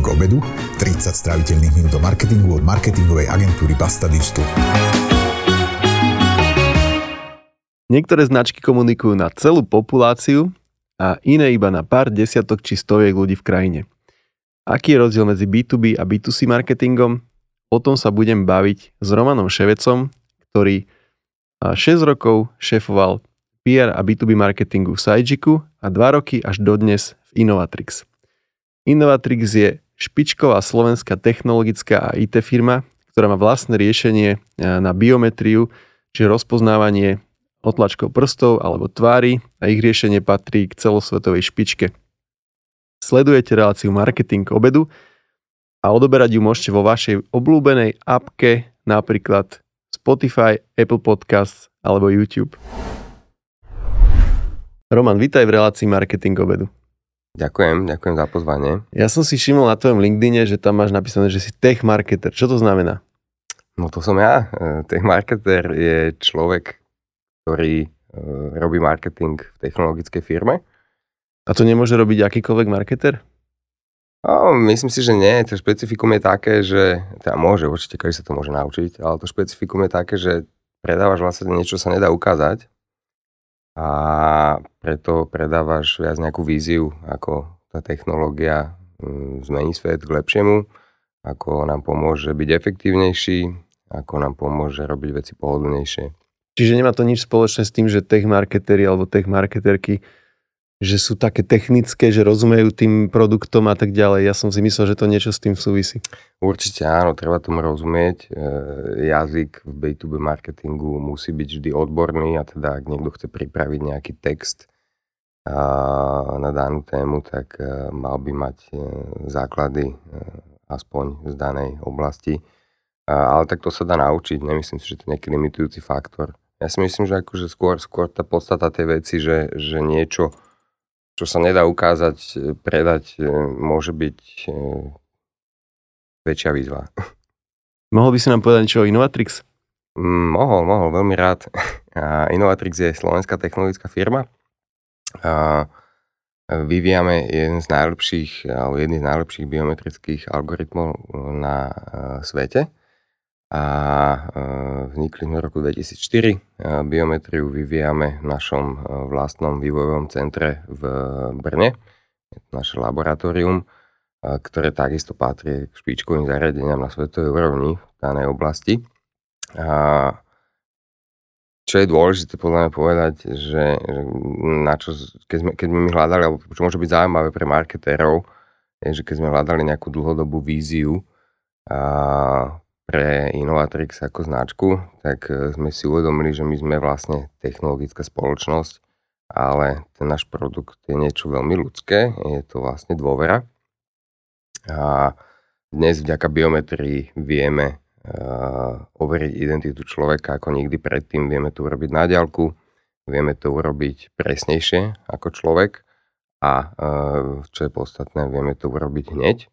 marketing obedu, 30 stráviteľných minút o marketingu od marketingovej agentúry Basta Digital. Niektoré značky komunikujú na celú populáciu a iné iba na pár desiatok či stoviek ľudí v krajine. Aký je rozdiel medzi B2B a B2C marketingom? O tom sa budem baviť s Romanom Ševecom, ktorý 6 rokov šéfoval PR a B2B marketingu v Sajjiku a 2 roky až dodnes v Innovatrix. Innovatrix je špičková slovenská technologická a IT firma, ktorá má vlastné riešenie e, na biometriu, čiže rozpoznávanie otlačkov prstov alebo tvári a ich riešenie patrí k celosvetovej špičke. Sledujete reláciu Marketing k obedu a odoberať ju môžete vo vašej obľúbenej appke, napríklad Spotify, Apple Podcasts alebo YouTube. Roman, vítaj v relácii Marketing obedu. Ďakujem, ďakujem za pozvanie. Ja som si všimol na tvojom LinkedIne, že tam máš napísané, že si tech marketer. Čo to znamená? No to som ja. E, tech marketer je človek, ktorý e, robí marketing v technologickej firme. A to nemôže robiť akýkoľvek marketer? No, myslím si, že nie. To špecifikum je také, že... Teda môže, určite každý sa to môže naučiť, ale to špecifikum je také, že predávaš vlastne niečo, čo sa nedá ukázať a preto predávaš viac nejakú víziu, ako tá technológia mm, zmení svet k lepšiemu, ako nám pomôže byť efektívnejší, ako nám pomôže robiť veci pohodlnejšie. Čiže nemá to nič spoločné s tým, že tech marketeri alebo tech marketerky že sú také technické, že rozumejú tým produktom a tak ďalej. Ja som si myslel, že to niečo s tým súvisí. Určite áno, treba tomu rozumieť. E, jazyk v B2B marketingu musí byť vždy odborný a teda ak niekto chce pripraviť nejaký text na danú tému, tak e, mal by mať e, základy aspoň z danej oblasti. Ale tak to sa dá naučiť, nemyslím si, že to je nejaký limitujúci faktor. Ja si myslím, že akože skôr, skôr tá podstata tej veci, že, že niečo čo sa nedá ukázať, e, predať, e, môže byť e, väčšia výzva. Mohol by si nám povedať niečo o Innovatrix? Mm, mohol, mohol, veľmi rád. Innovatrix je slovenská technologická firma. A vyvíjame jeden z najlepších, alebo jedný z najlepších biometrických algoritmov na svete a e, vznikli sme v roku 2004. E, biometriu vyvíjame v našom e, vlastnom vývojovom centre v Brne, naše laboratórium, ktoré takisto patrí k špičkovým zariadeniam na svetovej úrovni v danej oblasti. A čo je dôležité podľa mňa povedať, že, že na čo, keď, sme, keď my hľadali, alebo čo môže byť zaujímavé pre marketérov, je, že keď sme hľadali nejakú dlhodobú víziu a pre Innovatrix ako značku, tak e, sme si uvedomili, že my sme vlastne technologická spoločnosť, ale ten náš produkt je niečo veľmi ľudské, je to vlastne dôvera. A dnes vďaka biometrii vieme uh, overiť identitu človeka ako nikdy predtým, vieme to urobiť na diálku, vieme to urobiť presnejšie ako človek a uh, čo je podstatné, vieme to urobiť hneď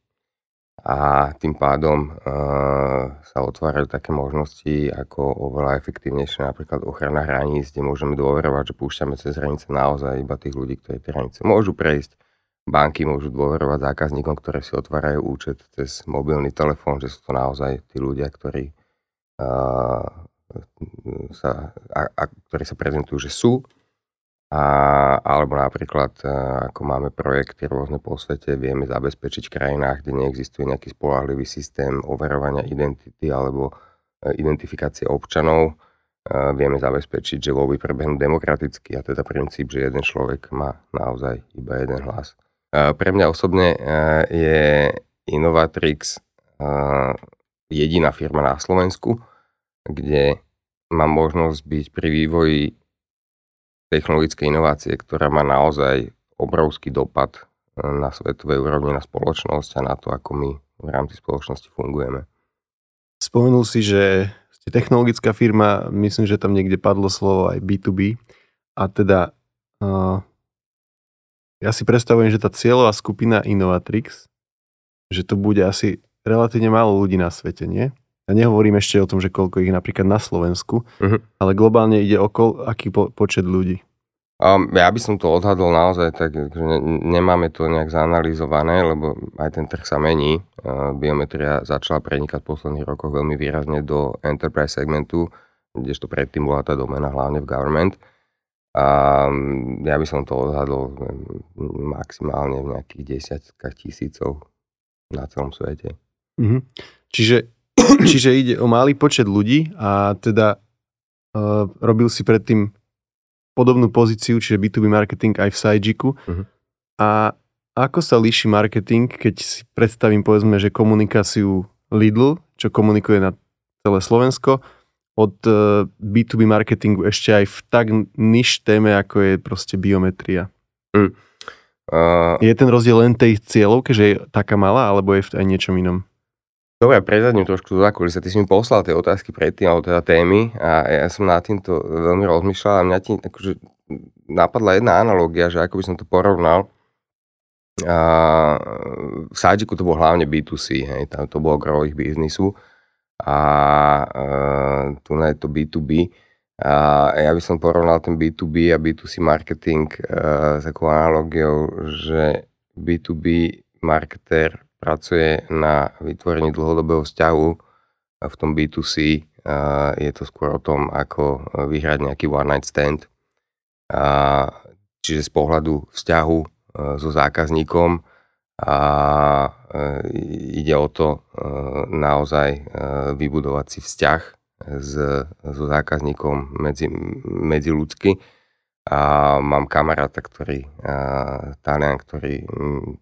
a tým pádom uh, sa otvárajú také možnosti ako oveľa efektívnejšie napríklad ochrana hraníc, kde môžeme dôverovať, že púšťame cez hranice naozaj iba tých ľudí, ktorí tie hranice môžu prejsť. Banky môžu dôverovať zákazníkom, ktoré si otvárajú účet cez mobilný telefón, že sú to naozaj tí ľudia, ktorí, uh, sa, a, a, ktorí sa prezentujú, že sú a, alebo napríklad, e, ako máme projekty rôzne po svete, vieme zabezpečiť krajinách, kde neexistuje nejaký spolahlivý systém overovania identity alebo e, identifikácie občanov, e, vieme zabezpečiť, že voľby prebehnú demokraticky a teda princíp, že jeden človek má naozaj iba jeden hlas. Pre mňa osobne je Innovatrix jediná firma na Slovensku, kde mám možnosť byť pri vývoji technologické inovácie, ktorá má naozaj obrovský dopad e, na svetovej úrovni, na spoločnosť a na to, ako my v rámci spoločnosti fungujeme. Spomenul si, že ste technologická firma, myslím, že tam niekde padlo slovo aj B2B a teda uh, ja si predstavujem, že tá cieľová skupina Innovatrix, že to bude asi relatívne málo ľudí na svete, nie? Ja nehovorím ešte o tom, že koľko ich napríklad na Slovensku, uh-huh. ale globálne ide o kol, aký po, počet ľudí. Um, ja by som to odhadol naozaj tak, že ne, nemáme to nejak zanalizované, lebo aj ten trh sa mení. Uh, biometria začala prenikať v posledných rokoch veľmi výrazne do enterprise segmentu, kdežto predtým bola tá domena hlavne v government. A ja by som to odhadol maximálne v nejakých desiatkách tisícov na celom svete. Mhm. Čiže, čiže ide o malý počet ľudí a teda uh, robil si predtým podobnú pozíciu, čiže B2B marketing aj v Sajjiku. Uh-huh. A ako sa líši marketing, keď si predstavím povedzme, že komunikáciu Lidl, čo komunikuje na celé Slovensko, od B2B e, marketingu ešte aj v tak niž téme, ako je proste biometria. Mm. Uh, je ten rozdiel len tej cieľovke, že je taká malá, alebo je v aj niečom inom? Dobre, prezadím trošku do zákulisia. Ty si mi poslal tie otázky predtým, alebo teda témy a ja som nad týmto veľmi rozmýšľal a mňa tým akože napadla jedna analogia, že ako by som to porovnal. A, v Sajiku to bolo hlavne B2C, hej, tam to bolo gro biznisu a, a tu je to B2B. A ja by som porovnal ten B2B a B2C marketing a, s takou analogiou, že B2B marketer pracuje na vytvorení dlhodobého vzťahu v tom B2C. Je to skôr o tom, ako vyhrať nejaký one night stand. Čiže z pohľadu vzťahu e, so zákazníkom a e, ide o to e, naozaj vybudovať si vzťah s, so zákazníkom medzi, medzi ľudsky. A mám kamaráta, ktorý, Talian, ktorý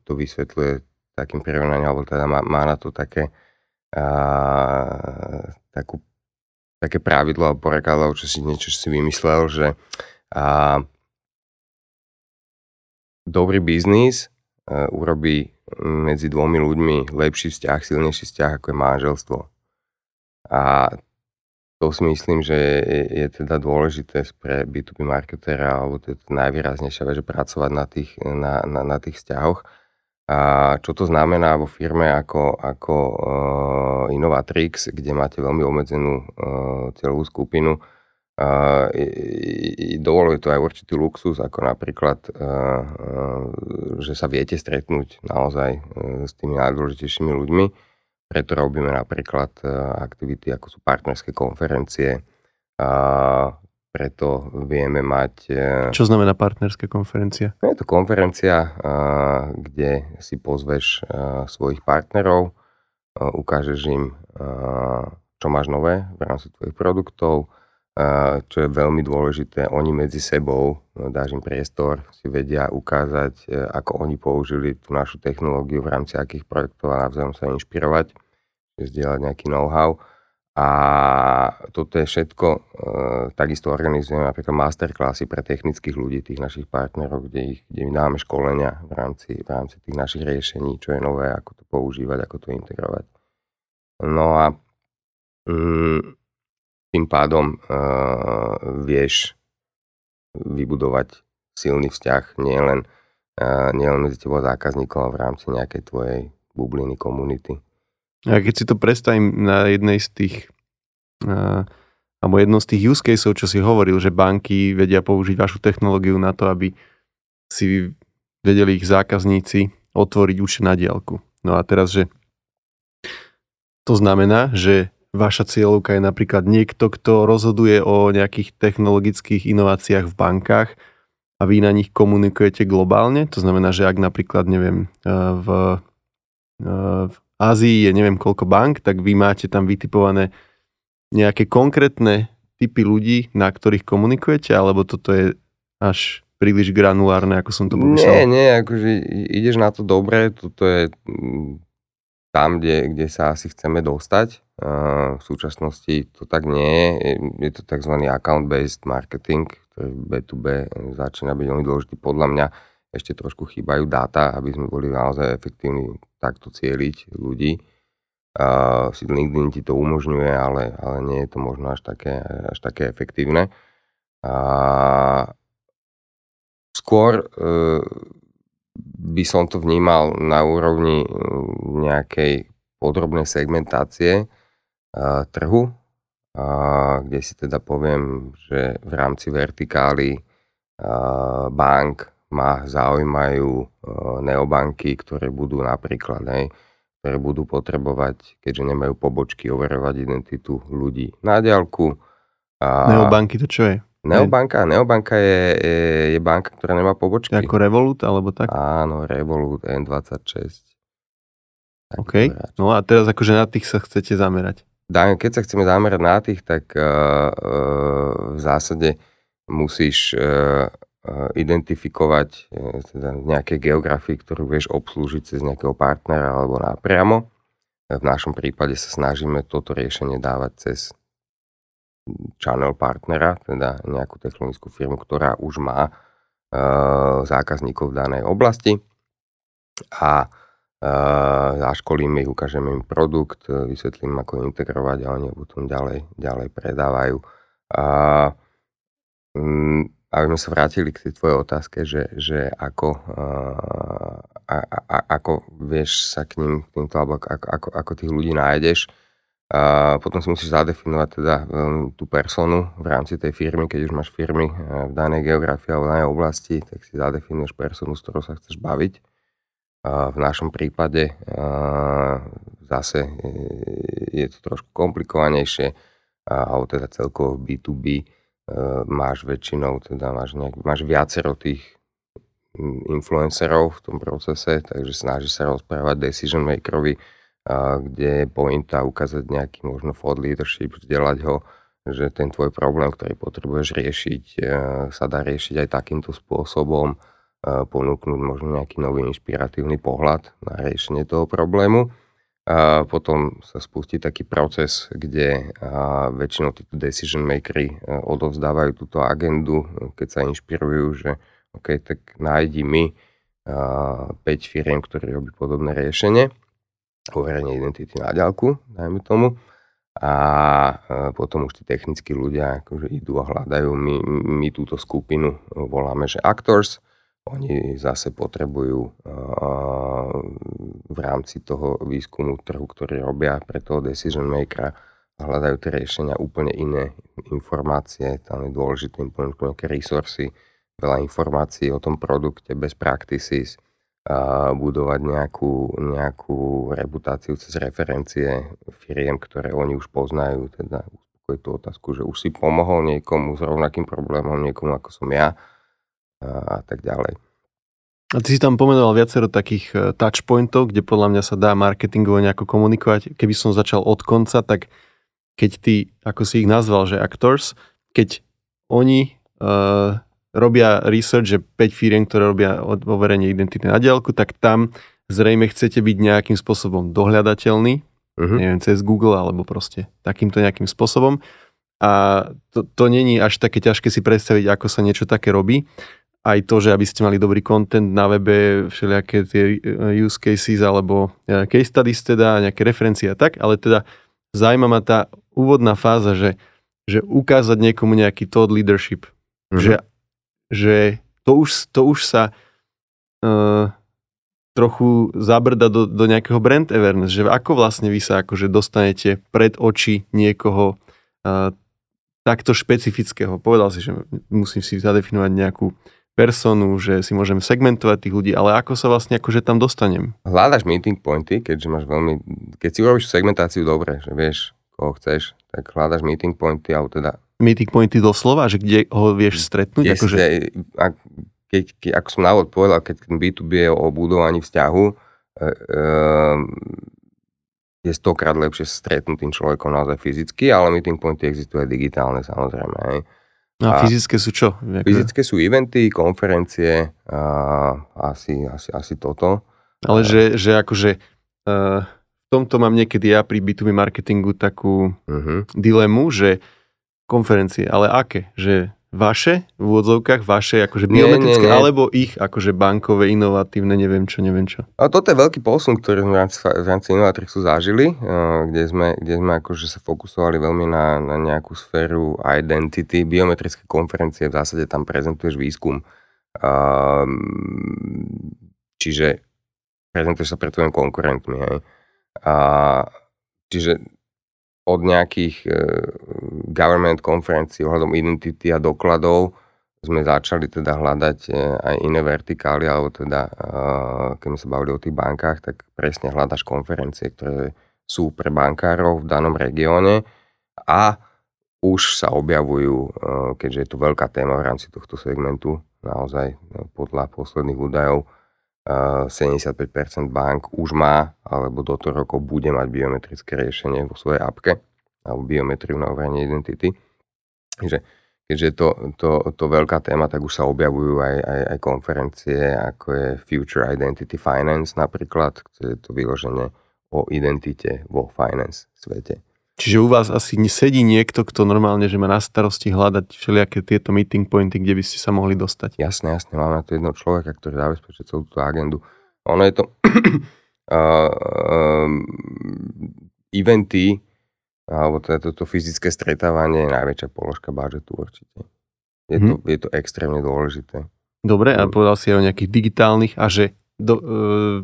to vysvetľuje takým prirovnaním, alebo teda má, má na to také, a, takú, také pravidlo alebo porekadlo, čo si niečo si vymyslel, že a, dobrý biznis a, urobí medzi dvomi ľuďmi lepší vzťah, silnejší vzťah ako je manželstvo. A to si myslím, že je, je teda dôležité pre B2B marketera, alebo to je najvýraznejšia vec, že pracovať na tých, na, na, na tých vzťahoch. A čo to znamená vo firme ako, ako uh, Innovatrix, kde máte veľmi obmedzenú uh, celú skupinu, uh, dovoluje to aj určitý luxus, ako napríklad, uh, uh, že sa viete stretnúť naozaj uh, s tými najdôležitejšími ľuďmi. Preto robíme napríklad uh, aktivity, ako sú partnerské konferencie, uh, preto vieme mať... E, Čo znamená partnerská konferencia? Je to konferencia, kde si pozveš svojich partnerov, ukážeš im, čo máš nové v rámci tvojich produktov, čo je veľmi dôležité, oni medzi sebou, no, dáš im priestor, si vedia ukázať, e, ako oni použili tú našu technológiu v rámci akých projektov a navzájom sa inšpirovať, zdieľať nejaký know-how a toto je všetko, e, takisto organizujeme napríklad masterklasy pre technických ľudí, tých našich partnerov, kde, ich, kde my dáme školenia v rámci, v rámci tých našich riešení, čo je nové, ako to používať, ako to integrovať. No a mm, tým pádom e, vieš vybudovať silný vzťah nielen, e, nielen medzi tebou zákazníkom, ale v rámci nejakej tvojej bubliny, komunity. A keď si to predstavím na jednej z tých alebo jednou z tých use caseov, čo si hovoril, že banky vedia použiť vašu technológiu na to, aby si vedeli ich zákazníci otvoriť účet na diálku. No a teraz, že to znamená, že vaša cieľovka je napríklad niekto, kto rozhoduje o nejakých technologických inováciách v bankách a vy na nich komunikujete globálne. To znamená, že ak napríklad, neviem, v, v Ázii je neviem koľko bank, tak vy máte tam vytipované nejaké konkrétne typy ľudí, na ktorých komunikujete, alebo toto je až príliš granulárne, ako som to popísal? Nie, nie, akože ideš na to dobre, toto je mm, tam, kde, kde sa asi chceme dostať. v súčasnosti to tak nie je, je to tzv. account-based marketing, ktorý B2B začína byť veľmi dôležitý. Podľa mňa ešte trošku chýbajú dáta, aby sme boli naozaj efektívni takto cieliť ľudí. Uh, LinkedIn ti to umožňuje, ale, ale nie je to možno až také, až také efektívne. Uh, skôr uh, by som to vnímal na úrovni nejakej podrobnej segmentácie uh, trhu, uh, kde si teda poviem, že v rámci vertikály bank ma zaujímajú neobanky, ktoré budú napríklad, hej, ktoré budú potrebovať, keďže nemajú pobočky, overovať identitu ľudí na diálku. Neobanky to čo je? Neobanka, Neobanka je, je, je banka, ktorá nemá pobočky. Ako Revolut, alebo tak? Áno, Revolut, N26. OK, no a teraz akože na tých sa chcete zamerať. Da, keď sa chceme zamerať na tých, tak uh, uh, v zásade musíš uh, identifikovať uh, teda nejaké geografii, ktorú vieš obslúžiť cez nejakého partnera alebo napriamo. V našom prípade sa snažíme toto riešenie dávať cez channel partnera, teda nejakú technologickú firmu, ktorá už má uh, zákazníkov v danej oblasti a zaškolíme ich, ukážeme im produkt, vysvetlím, ako integrovať a oni potom ďalej, ďalej predávajú. Uh, um, aby sme sa vrátili k tej tvojej otázke, že, že ako, uh, a, a, ako vieš sa k ním, k týmto, alebo ako, ako, ako tých ľudí nájdeš, a potom si musíš zadefinovať teda um, tú personu v rámci tej firmy, keď už máš firmy uh, v danej geografii alebo v danej oblasti, tak si zadefinuješ personu, s ktorou sa chceš baviť. A v našom prípade uh, zase je to trošku komplikovanejšie, alebo teda celkovo B2B uh, máš väčšinou, teda máš, nejak, máš viacero tých influencerov v tom procese, takže snažíš sa rozprávať decision makerovi, kde je pointa ukázať nejaký možno thought leadership, vzdelať ho, že ten tvoj problém, ktorý potrebuješ riešiť, e, sa dá riešiť aj takýmto spôsobom, ponúknuť možno nejaký nový inšpiratívny pohľad na riešenie toho problému. A potom sa spustí taký proces, kde väčšinou títo decision makery e, odovzdávajú túto agendu, keď sa inšpirujú, že OK, tak nájdi mi 5 firiem, ktoré robí podobné riešenie overenie identity na ďalku, dajme tomu. A potom už tí technickí ľudia akože idú a hľadajú. My, my túto skupinu voláme, že actors. Oni zase potrebujú v rámci toho výskumu trhu, ktorý robia pre toho decision makera, hľadajú tie riešenia úplne iné informácie. Tam je dôležité im nejaké resursy, veľa informácií o tom produkte, best practices, budovať nejakú, nejakú reputáciu cez referencie firiem, ktoré oni už poznajú, teda uspokojiť tú otázku, že už si pomohol niekomu s rovnakým problémom, niekomu ako som ja a, a tak ďalej. A ty si tam pomenoval viacero takých e, touchpointov, kde podľa mňa sa dá marketingovo nejako komunikovať. Keby som začal od konca, tak keď ty, ako si ich nazval, že actors, keď oni uh, robia research, že 5 firiem, ktoré robia overenie identity na diálku, tak tam zrejme chcete byť nejakým spôsobom dohľadateľný, uh-huh. neviem, cez Google alebo proste takýmto nejakým spôsobom. A to, to není až také ťažké si predstaviť, ako sa niečo také robí. Aj to, že aby ste mali dobrý content na webe, všelijaké tie eh, use cases alebo eh, case studies teda, nejaké referencie a tak, ale teda zaujíma ma tá úvodná fáza, že, že ukázať niekomu nejaký thought leadership. Uh-huh. Že že to už, to už sa uh, trochu zabrda do, do nejakého brand awareness, že ako vlastne vy sa akože dostanete pred oči niekoho uh, takto špecifického. Povedal si, že musím si zadefinovať nejakú personu, že si môžem segmentovať tých ľudí, ale ako sa vlastne akože tam dostanem? Hľadaš meeting pointy, keďže máš veľmi, keď si urobíš segmentáciu dobre, že vieš, koho chceš, tak hľadaš meeting pointy, alebo teda meeting pointy doslova, že kde ho vieš stretnúť? Yes, akože... ak, keď, keď, ako som návod povedal, keď B2B je o budovaní vzťahu, e, e, je stokrát lepšie stretnúť tým človekom naozaj fyzicky, ale meeting pointy existujú aj digitálne samozrejme. Hej. No a, a fyzické sú čo? Fyzické sú eventy, konferencie, a asi, asi, asi toto. Ale že, že akože uh, v tomto mám niekedy ja pri B2B marketingu takú uh-huh. dilemu, že konferencie, ale aké? Že vaše, v úvodzovkách, vaše akože biometrické, nie, nie, nie. alebo ich akože bankové, inovatívne, neviem čo, neviem čo. A toto je veľký posun, ktorý sme v rámci, v rámci Innovatrixu zažili, eh, kde sme, kde sme akože sa fokusovali veľmi na, na nejakú sféru identity. Biometrické konferencie, v zásade tam prezentuješ výskum. Ehm, čiže prezentuješ sa pred tvojimi konkurentmi. Hej. A, čiže od nejakých e, government konferencií ohľadom identity a dokladov sme začali teda hľadať e, aj iné vertikály, alebo teda, e, keď sme sa bavili o tých bankách, tak presne hľadaš konferencie, ktoré sú pre bankárov v danom regióne a už sa objavujú, keďže je to veľká téma v rámci tohto segmentu, naozaj podľa posledných údajov 75% bank už má, alebo do toho rokov bude mať biometrické riešenie vo svojej apke, alebo biometriu na overenie identity. Takže keďže je to, to, to veľká téma, tak už sa objavujú aj, aj, aj konferencie, ako je Future Identity Finance napríklad, kde je to vyložené o identite vo finance svete. Čiže u vás asi sedí niekto, kto normálne, že má na starosti hľadať všelijaké tieto meeting pointy, kde by ste sa mohli dostať. Jasné, jasné, máme na to jedného človeka, ktorý zabezpečuje celú túto agendu. Ono je to uh, um, eventy, alebo teda toto fyzické stretávanie je najväčšia položka budžetu určite. Je, hmm. to, mhm. je to extrémne dôležité. Dobre, a povedal si aj o nejakých digitálnych a že do, uh,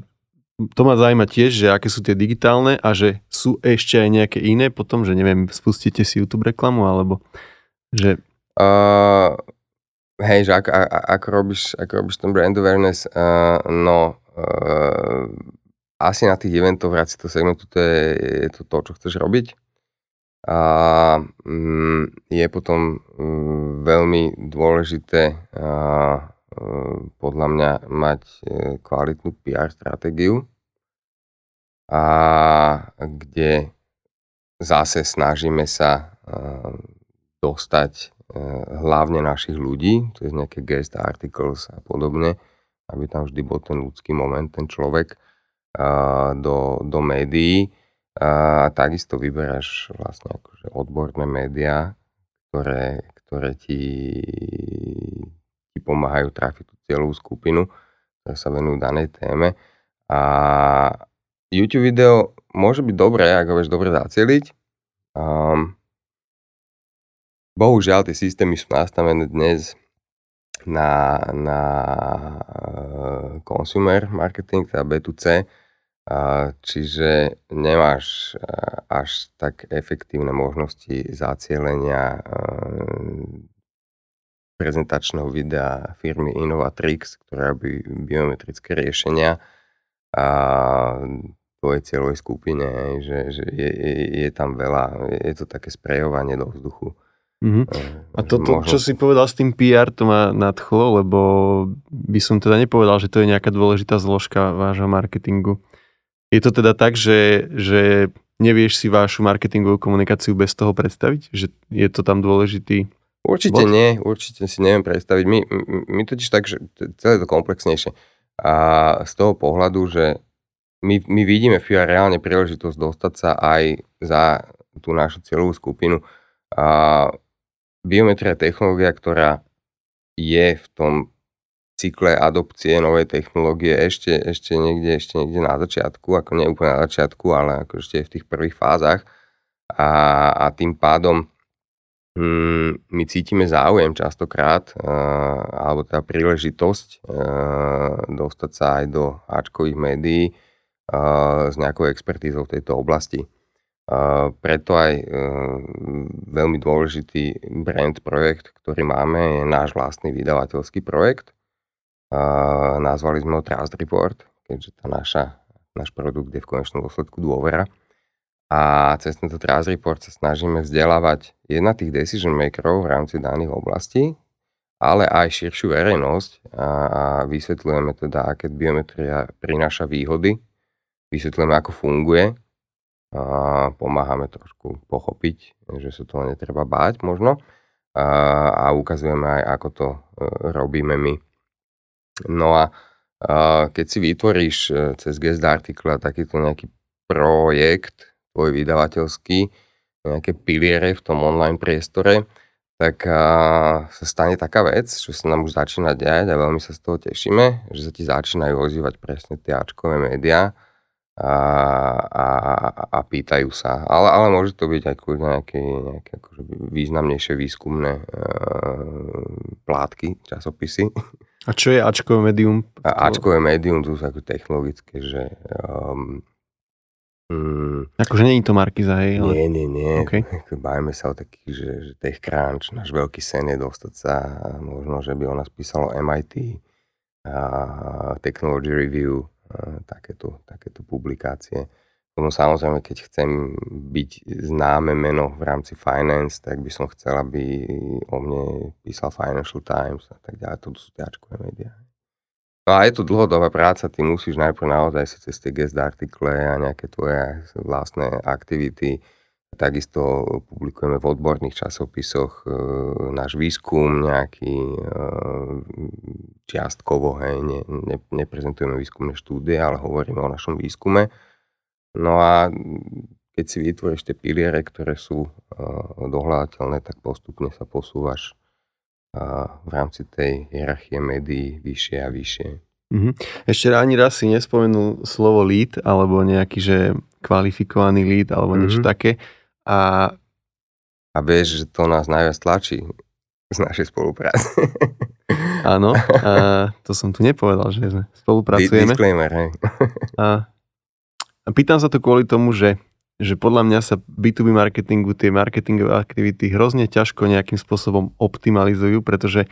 to ma zaujíma tiež, že aké sú tie digitálne a že sú ešte aj nejaké iné potom, že neviem, spustíte si YouTube reklamu alebo že... Uh, hej, že ako, ako, robíš, ako robíš ten brand awareness, uh, no uh, asi na tých eventoch v rámci toho segmentu to je, je to to, čo chceš robiť. A um, je potom um, veľmi dôležité uh, podľa mňa mať kvalitnú PR stratégiu, a kde zase snažíme sa dostať hlavne našich ľudí, to je nejaké guest articles a podobne, aby tam vždy bol ten ľudský moment, ten človek do, do médií. A takisto vyberáš vlastne akože odborné médiá, ktoré, ktoré ti, ti pomáhajú trafiť tú cieľovú skupinu, ktoré sa venujú danej téme. A, YouTube video môže byť dobré, ak ho vieš dobre zacieliť. Um, bohužiaľ, tie systémy sú nastavené dnes na, na uh, consumer marketing, teda B2C, uh, čiže nemáš uh, až tak efektívne možnosti zacielenia prezentačného videa firmy Innovatrix, ktorá robí biometrické riešenia. A tvojej cieľovej skupine, že, že je, je, je tam veľa, je to také sprejovanie do vzduchu. Mm-hmm. A toto, možno... čo si povedal s tým PR, to ma nadchlo, lebo by som teda nepovedal, že to je nejaká dôležitá zložka vášho marketingu. Je to teda tak, že, že nevieš si vašu marketingovú komunikáciu bez toho predstaviť? Že je to tam dôležitý Určite bod? nie, určite si neviem predstaviť. My, my totiž tak, že celé to komplexnejšie. A z toho pohľadu, že my, my vidíme FIA reálne príležitosť dostať sa aj za tú našu cieľovú skupinu. A biometria je technológia, ktorá je v tom cykle adopcie novej technológie ešte, ešte, niekde, ešte niekde na začiatku, ako nie úplne na začiatku, ale ako ešte v tých prvých fázach. A, a tým pádom my cítime záujem častokrát, uh, alebo teda príležitosť uh, dostať sa aj do Ačkových médií, s nejakou expertízou v tejto oblasti. Preto aj veľmi dôležitý brand projekt, ktorý máme, je náš vlastný vydavateľský projekt. Nazvali sme ho Trust Report, keďže tá naša, náš produkt je v konečnom dôsledku dôvera. A cez tento Trust Report sa snažíme vzdelávať jedna tých decision makerov v rámci daných oblastí, ale aj širšiu verejnosť a, a vysvetľujeme teda, aké biometria prináša výhody vysvetlíme, ako funguje a pomáhame trošku pochopiť, že sa toho netreba báť možno a, a ukazujeme aj, ako to e, robíme my. No a, a keď si vytvoríš e, cez guest article takýto nejaký projekt, tvoj vydavateľský, nejaké piliere v tom online priestore, tak a, sa stane taká vec, čo sa nám už začína diať a veľmi sa z toho tešíme, že sa ti začínajú ozývať presne tie Ačkové médiá, a, a, a pýtajú sa. Ale, ale môže to byť aj nejaké, nejaké akože významnejšie výskumné uh, plátky, časopisy. A čo je Ačkové médium? A Ačkové médium, to sú ako technologické, že um, Mm. Akože nie je to Markiza, hej? Ale... Nie, nie, nie. Okay. Bajme sa o takých, že, že TechCrunch, náš veľký sen je dostať sa, možno, že by o nás písalo MIT, a Technology Review, a takéto, takéto publikácie. Potom samozrejme, keď chcem byť známe meno v rámci finance, tak by som chcel, aby o mne písal Financial Times a tak ďalej. To sú ťažkové médiá. No a je to dlhodobá práca, ty musíš najprv naozaj si cez tie guest artikle a nejaké tvoje vlastné aktivity. Takisto publikujeme v odborných časopisoch e, náš výskum nejaký e, čiastkovo, hej, ne, ne, neprezentujeme výskumné štúdie, ale hovoríme o našom výskume. No a keď si vytvoríš tie piliere, ktoré sú e, dohľadateľné, tak postupne sa posúvaš v rámci tej hierarchie médií vyššie a vyššie. Mm-hmm. Ešte ani raz si nespomenul slovo lead, alebo nejaký, že kvalifikovaný lead, alebo niečo mm-hmm. také. A... a vieš, že to nás najviac tlačí z našej spolupráce. Áno, a to som tu nepovedal, že sme spolupracujeme. Disclaimer, hej. A, a pýtam sa to kvôli tomu, že že podľa mňa sa B2B marketingu tie marketingové aktivity hrozne ťažko nejakým spôsobom optimalizujú, pretože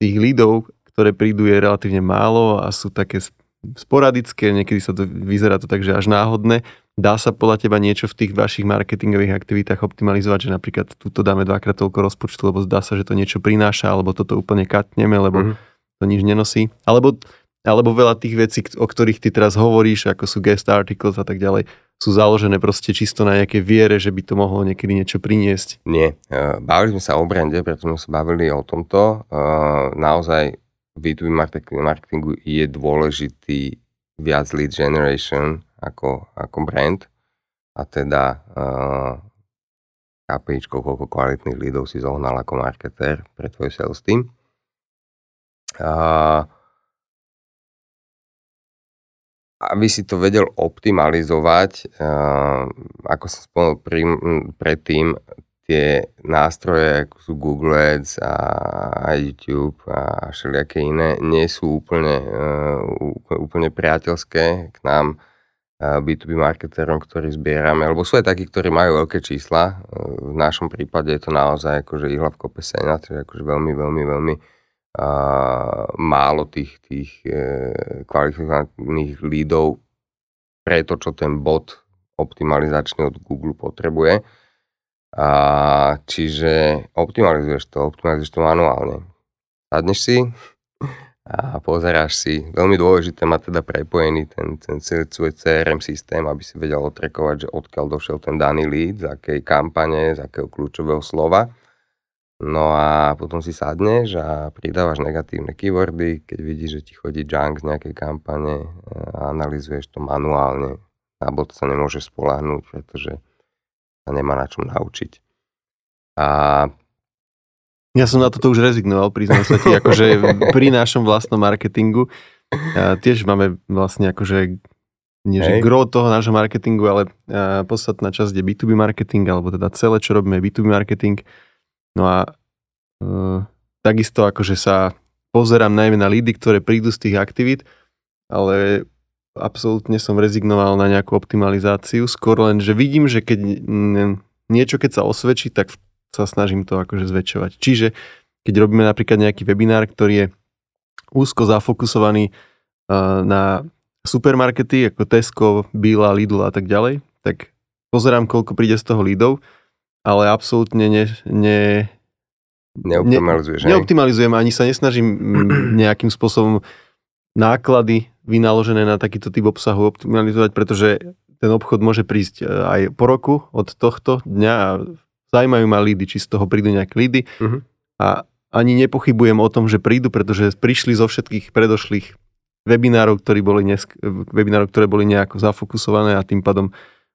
tých lídov, ktoré prídu, je relatívne málo a sú také sporadické, niekedy sa to vyzerá to tak, že až náhodné. Dá sa podľa teba niečo v tých vašich marketingových aktivitách optimalizovať, že napríklad túto dáme dvakrát toľko rozpočtu, lebo zdá sa, že to niečo prináša, alebo toto úplne katneme, lebo mm-hmm. to nič nenosí. Alebo, alebo veľa tých vecí, o ktorých ty teraz hovoríš, ako sú guest articles a tak ďalej, sú založené proste čisto na nejakej viere, že by to mohlo niekedy niečo priniesť? Nie. E, bavili sme sa o brande, preto sme sa bavili o tomto. E, naozaj B2B marketingu je dôležitý viac lead generation ako, ako brand. A teda uh, KPIčko, koľko kvalitných leadov si zohnal ako marketer pre tvoj sales team. Uh, aby si to vedel optimalizovať, uh, ako som spomenul predtým, tie nástroje, ako sú Google Ads a, YouTube a všelijaké iné, nie sú úplne, uh, úplne priateľské k nám, uh, B2B marketerom, ktorí zbierame, lebo sú aj takí, ktorí majú veľké čísla. V našom prípade je to naozaj akože ihla v kope sena, čiže akože veľmi, veľmi, veľmi a málo tých, tých e, kvalifikovaných lídov pre to, čo ten bot optimalizačný od Google potrebuje. A, čiže optimalizuješ to, optimalizuješ to manuálne. Sadneš si a pozeráš si. Veľmi dôležité mať teda prepojený ten, ten svoj CRM systém, aby si vedel otrekovať, že odkiaľ došiel ten daný lead, z akej kampane, z akého kľúčového slova No a potom si sadneš a pridávaš negatívne keywordy, keď vidíš, že ti chodí junk z nejakej kampane a analizuješ to manuálne. Na bot sa nemôže spolahnúť, pretože sa nemá na čom naučiť. A ja som na toto už rezignoval, priznám sa ti, akože pri našom vlastnom marketingu a tiež máme vlastne akože nie že gro toho nášho marketingu, ale podstatná časť je B2B marketing, alebo teda celé, čo robíme, je B2B marketing. No a e, takisto akože sa pozerám najmä na lídy, ktoré prídu z tých aktivít, ale absolútne som rezignoval na nejakú optimalizáciu, skôr len, že vidím, že keď niečo, keď sa osvedčí, tak sa snažím to akože zväčšovať. Čiže keď robíme napríklad nejaký webinár, ktorý je úzko zafokusovaný uh, na supermarkety ako Tesco, Billa, Lidl a tak ďalej, tak pozerám, koľko príde z toho lídov ale absolútne ne, ne, Neoptimalizuješ, ne, neoptimalizujem, ani sa nesnažím nejakým spôsobom náklady vynaložené na takýto typ obsahu optimalizovať, pretože ten obchod môže prísť e, aj po roku od tohto dňa a zaujímajú ma lídy, či z toho prídu nejaké lídy uh-huh. a ani nepochybujem o tom, že prídu, pretože prišli zo všetkých predošlých webinárov, ktorí boli nesk- webinárov, ktoré boli nejako zafokusované a tým pádom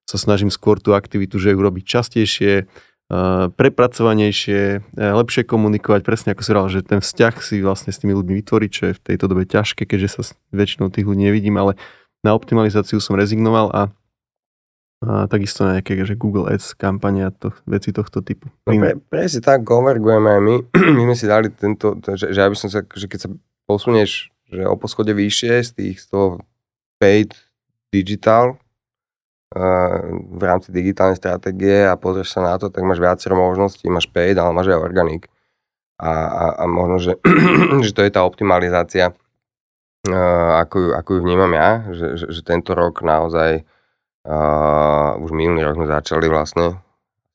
sa snažím skôr tú aktivitu, že ju robiť častejšie, eh, prepracovanejšie, eh, lepšie komunikovať, presne ako si hovoril, že ten vzťah si vlastne s tými ľuďmi vytvoriť, čo je v tejto dobe ťažké, keďže sa väčšinou tých ľudí nevidím, ale na optimalizáciu som rezignoval a, a takisto na nejaké že Google Ads kampane a to, veci tohto typu. No pre, presne tak konvergujeme aj my. My sme si dali tento, že, že aby som sa, že keď sa posunieš že o poschode vyššie z tých z toho paid digital v rámci digitálnej stratégie a pozrieš sa na to, tak máš viacero možností, máš paid, ale máš aj organik. A, a, a možno, že, že to je tá optimalizácia, ako ju, ako ju vnímam ja, že, že, že tento rok naozaj, uh, už minulý rok sme začali vlastne,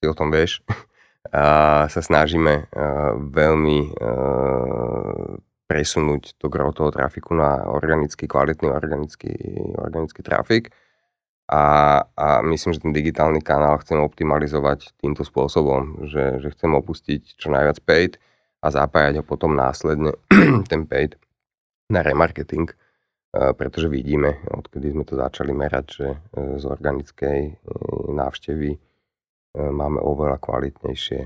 ty o tom vieš, uh, sa snažíme uh, veľmi uh, presunúť to gro trafiku na organický, kvalitný organický, organický trafik. A, a myslím, že ten digitálny kanál chcem optimalizovať týmto spôsobom, že, že chcem opustiť čo najviac paid a zapájať ho potom následne, ten paid, na remarketing, pretože vidíme, odkedy sme to začali merať, že e, z organickej e, návštevy e, máme oveľa kvalitnejšie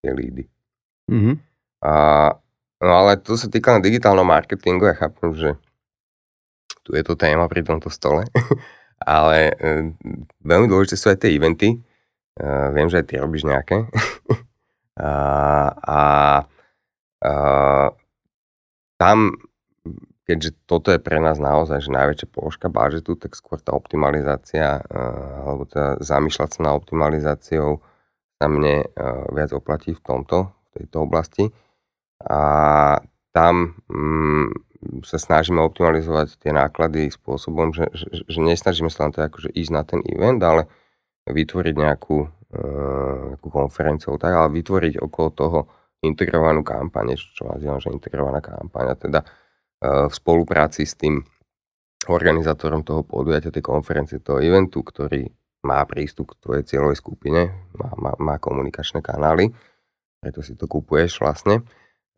tie lídy. Mm-hmm. A No ale to sa týka na digitálnom marketingu, ja chápem, že tu je to téma pri tomto stole, ale e, veľmi dôležité sú aj tie eventy. E, viem, že aj ty robíš nejaké. a, a, a tam, keďže toto je pre nás naozaj že najväčšia položka budžetu, tak skôr tá optimalizácia, e, alebo teda zamýšľať sa na optimalizáciou sa mne viac oplatí v tomto, v tejto oblasti a tam mm, sa snažíme optimalizovať tie náklady spôsobom, že, že, že nesnažíme sa len to akože ísť na ten event, ale vytvoriť nejakú, uh, nejakú konferenciu, tak, ale vytvoriť okolo toho integrovanú kampaň, čo nazývam, že integrovaná kampaň, teda uh, v spolupráci s tým organizátorom toho podujatia, tej konferencie, toho eventu, ktorý má prístup k tvojej cieľovej skupine, má, má, má komunikačné kanály, preto si to kupuješ vlastne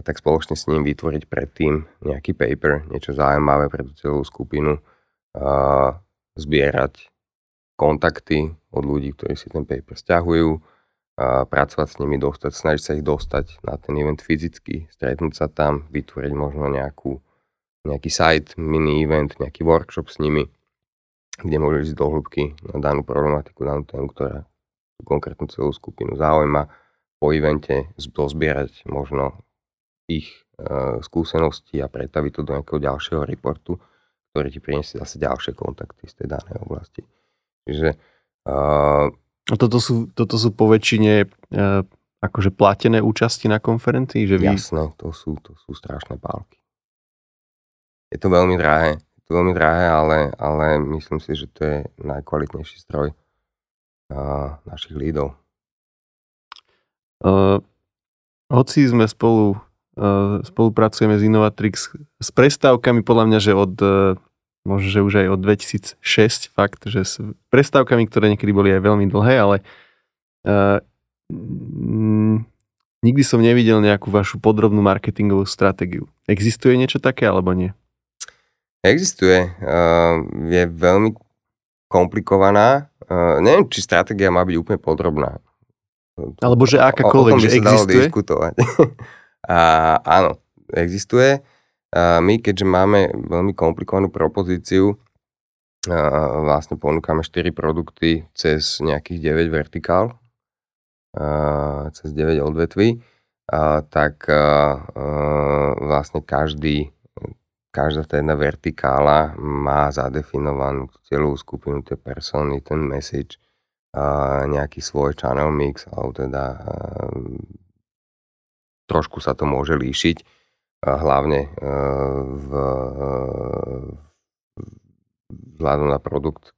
a tak spoločne s ním vytvoriť predtým nejaký paper, niečo zaujímavé pre tú celú skupinu, a zbierať kontakty od ľudí, ktorí si ten paper stiahujú, a pracovať s nimi, dostať, snažiť sa ich dostať na ten event fyzicky, stretnúť sa tam, vytvoriť možno nejakú, nejaký site, mini event, nejaký workshop s nimi, kde môžeš ísť do hĺbky na danú problematiku, danú tému, ktorá konkrétnu celú skupinu zaujíma. Po evente zozbierať možno ich uh, skúseností a pretaviť to do nejakého ďalšieho reportu, ktorý ti priniesie zase ďalšie kontakty z tej danej oblasti. Čiže uh, toto sú, toto sú po väčšine uh, akože platené účasti na konferencii? Že vy... Jasné, to sú, to sú strašné pálky. Je to veľmi drahé, je to veľmi drahé, ale, ale myslím si, že to je najkvalitnejší stroj uh, našich lídov. Uh, hoci sme spolu spolupracujeme s Innovatrix s prestávkami podľa mňa, že od eh, možno, že už aj od 2006 fakt, že s prestávkami, ktoré niekedy boli aj veľmi dlhé, ale uh, nikdy som nevidel nejakú vašu podrobnú marketingovú stratégiu. Existuje niečo také alebo nie? Existuje. Uh, je veľmi komplikovaná. Uh, neviem, či stratégia má byť úplne podrobná. Alebo že akákoľvek, že existuje? diskutovať. A áno, existuje. A my, keďže máme veľmi komplikovanú propozíciu, vlastne ponúkame 4 produkty cez nejakých 9 vertikál, cez 9 odvetví, tak vlastne každý, každá tá jedna vertikála má zadefinovanú celú skupinu, tie persony, ten message, nejaký svoj channel mix, alebo teda trošku sa to môže líšiť, hlavne e, v, vzhľadom na produkt,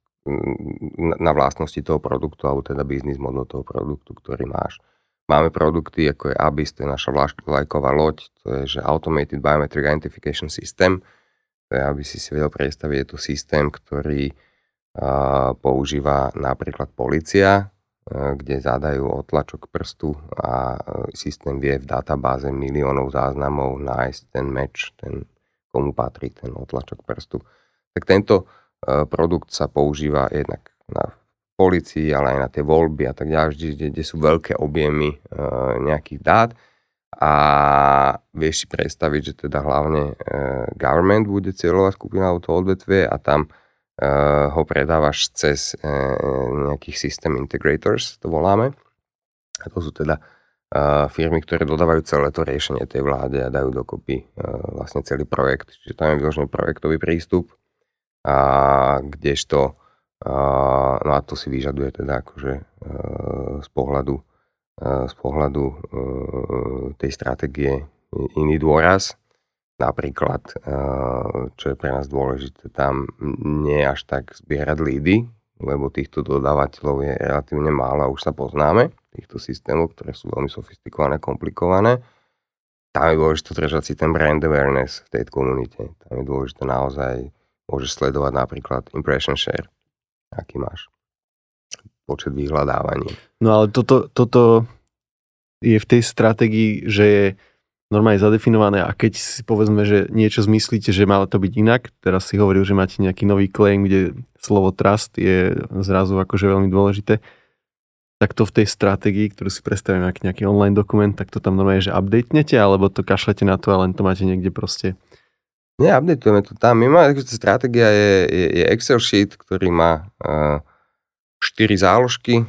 na vlastnosti toho produktu, alebo teda biznis model toho produktu, ktorý máš. Máme produkty, ako je ABIS, to je naša vlajková loď, to je že Automated Biometric Identification System, to je, aby si si vedel predstaviť, je to systém, ktorý uh, používa napríklad policia, E, kde zadajú otlačok prstu a e, systém vie v databáze miliónov záznamov nájsť ten meč, ten, komu patrí ten otlačok prstu. Tak tento e, produkt sa používa jednak na policii, ale aj na tie voľby a tak ďalej, kde, kde sú veľké objemy nejakých dát a vieš si predstaviť, že teda hlavne government bude cieľová skupina alebo odvetvie a tam ho predávaš cez uh, nejakých system integrators, to voláme. A to sú teda uh, firmy, ktoré dodávajú celé to riešenie tej vláde a dajú dokopy vlastne celý projekt. Čiže tam je vyložený projektový prístup, a kdežto no a to si vyžaduje teda akože z pohľadu, z pohľadu tej stratégie iný dôraz. Napríklad, uh, čo je pre nás dôležité, tam nie až tak zbierať lídy, lebo týchto dodávateľov je relatívne málo a už sa poznáme, týchto systémov, ktoré sú veľmi sofistikované, komplikované. Tam je dôležité držať si ten brand awareness v tej komunite. Tam je dôležité naozaj, môžeš sledovať napríklad impression share, aký máš počet vyhľadávaní. No ale toto, toto je v tej stratégii, že je normálne zadefinované a keď si povedzme, že niečo zmyslíte, že malo to byť inak, teraz si hovoril, že máte nejaký nový claim, kde slovo trust je zrazu akože veľmi dôležité, tak to v tej stratégii, ktorú si predstavím ako nejaký online dokument, tak to tam normálne, že updatenete, alebo to kašlete na to a len to máte niekde proste nie, updateujeme to tam. My máme, takže stratégia je, je, je Excel sheet, ktorý má uh, 4 záložky.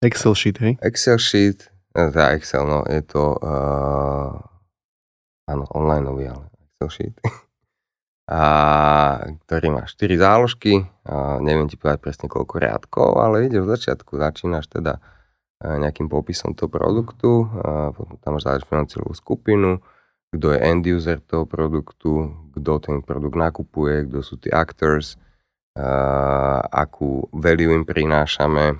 Excel sheet, hej? Excel sheet, teda Excel, no, je to, uh, áno, online nový, ale Excel sheet. a, ktorý má 4 záložky, a neviem ti povedať presne koľko riadkov, ale ide v začiatku, začínaš teda nejakým popisom toho produktu, a potom tam máš zadefinovanú celú skupinu, kto je end user toho produktu, kto ten produkt nakupuje, kto sú tí actors, a, akú value im prinášame,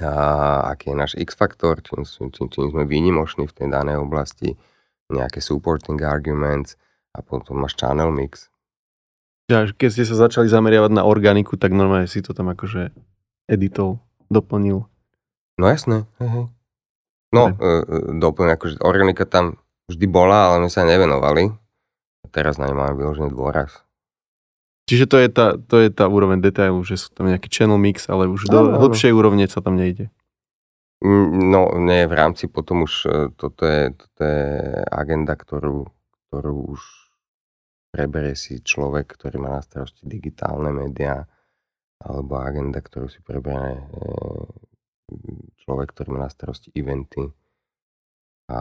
a aký je náš X-faktor, čím, čím, čím sme výnimoční v tej danej oblasti, nejaké supporting arguments a potom máš channel mix. Ja, keď ste sa začali zameriavať na organiku, tak normálne si to tam akože editol, doplnil. No jasné, hej, hej. No, e, e, doplň, akože organika tam vždy bola, ale my sa nevenovali. Teraz na ne máme vyložený dôraz. Čiže to je tá, to je tá úroveň detailu, že sú tam nejaký channel mix, ale už do no, hlbšej úrovne sa tam nejde. Mm, no, nie, v rámci potom už e, toto je, toto je agenda, ktorú, ktorú už preberie si človek, ktorý má na starosti digitálne médiá, alebo agenda, ktorú si preberie e, človek, ktorý má na starosti eventy. A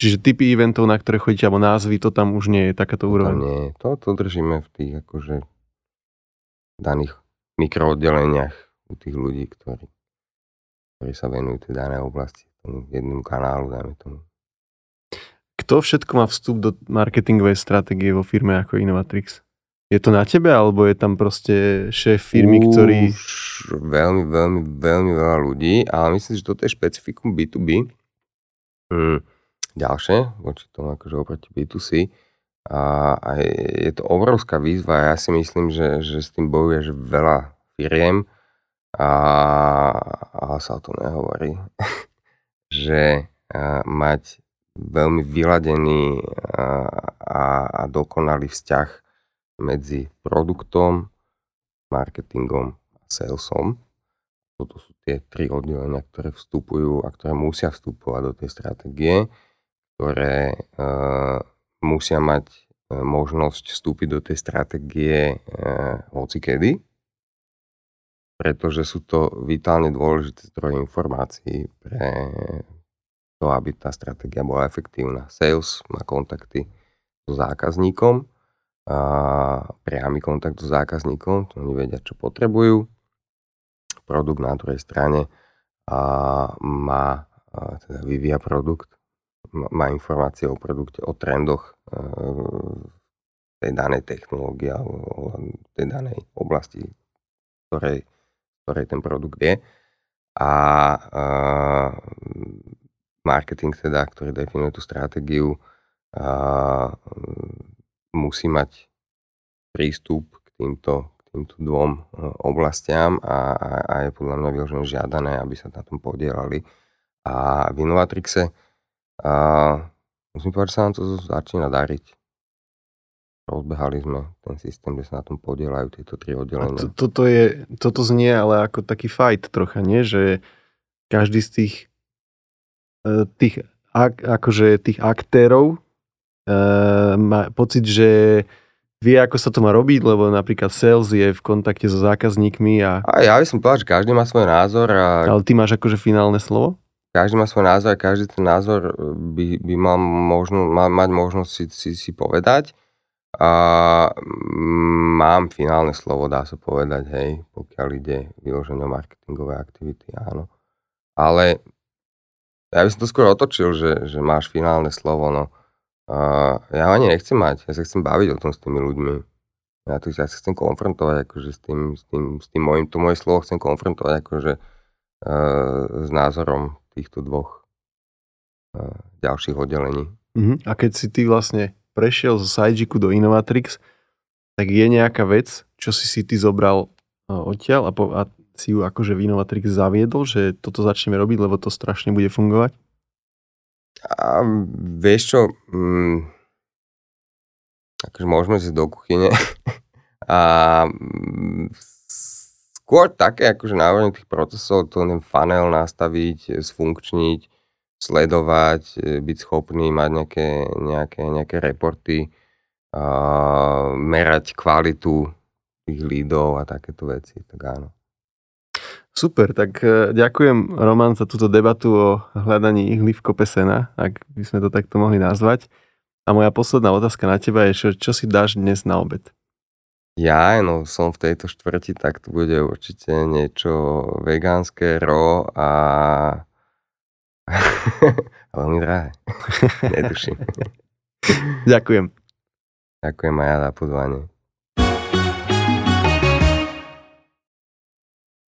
Čiže typy eventov, na ktoré chodíte, alebo názvy, to tam už nie je takáto úroveň. Nie, to, to držíme v tých akože daných mikrooddeleniach u tých ľudí, ktorí, ktorí sa venujú tej danej oblasti, tomu jednému kanálu, dajme tomu. Kto všetko má vstup do marketingovej stratégie vo firme ako Innovatrix? Je to na tebe, alebo je tam proste šéf firmy, Už ktorý... veľmi, veľmi, veľmi veľa ľudí, ale myslím, že toto je špecifikum B2B. Hmm ďalšie, voči tomu akože oproti B2C. A, a je to obrovská výzva. Ja si myslím, že, že s tým bojuje že veľa firiem a, a sa o tom nehovorí. že a, mať veľmi vyladený a, a, a dokonalý vzťah medzi produktom, marketingom a salesom. Toto sú tie tri oddelenia, ktoré vstupujú a ktoré musia vstupovať do tej stratégie ktoré uh, musia mať uh, možnosť vstúpiť do tej stratégie uh, hoci kedy, pretože sú to vitálne dôležité zdroje informácií pre to, aby tá stratégia bola efektívna. Sales má kontakty so zákazníkom, a priamy kontakt so zákazníkom, to oni vedia, čo potrebujú. Produkt na druhej strane a má, a teda vyvíja produkt má informácie o produkte, o trendoch eh, tej danej technológie alebo tej danej oblasti, ktorej, ktorej ten produkt je. A uh, marketing teda, ktorý definuje tú stratégiu, uh, musí mať prístup k týmto, k týmto dvom oblastiam a, a je podľa mňa vyložené žiadané, aby sa na tom podielali. A v Innovatrixe a musím povedať, že sa nám to začína dariť. Rozbehali sme ten systém, kde sa na tom podielajú tieto tri oddelenia. to, toto, je, toto znie ale ako taký fight trocha, nie? Že každý z tých, e, tých ak, akože tých aktérov e, má pocit, že vie, ako sa to má robiť, lebo napríklad sales je v kontakte so zákazníkmi a... A ja by som povedal, že každý má svoj názor a... Ale ty máš akože finálne slovo? Každý má svoj názor a každý ten názor e, by, by mal možno, mal mať možnosť si, si, si povedať. A mm, mám finálne slovo, dá sa povedať, hej, pokiaľ ide vyloženie marketingové aktivity, áno. Ale ja by som to skôr otočil, že, že máš finálne slovo, no. A ja ho ani nechcem mať, ja sa chcem baviť o tom s tými ľuďmi. Ja, to, ja sa chcem konfrontovať akože s tým, s tým, s tým môjim, to moje slovo chcem konfrontovať akože uh, s názorom týchto dvoch ďalších oddelení. Uh-huh. A keď si ty vlastne prešiel zo Sajjiku do Innovatrix, tak je nejaká vec, čo si si ty zobral uh, odtiaľ a, po, a si ju akože v Innovatrix zaviedol, že toto začneme robiť, lebo to strašne bude fungovať? A vieš čo, mm, akože môžeme si do kuchyne a mm, skôr také akože návrhne tých procesov, to ten funnel nastaviť, zfunkčniť, sledovať, e, byť schopný mať nejaké, nejaké, nejaké reporty, a merať kvalitu tých lídov a takéto veci, tak áno. Super, tak e, ďakujem Roman za túto debatu o hľadaní ihly v kope sena, ak by sme to takto mohli nazvať. A moja posledná otázka na teba je, čo, čo si dáš dnes na obed? Ja, no som v tejto štvrti, tak to bude určite niečo vegánske, ro a veľmi drahé. Netuším. Ďakujem. Ďakujem aj ja za pozvanie.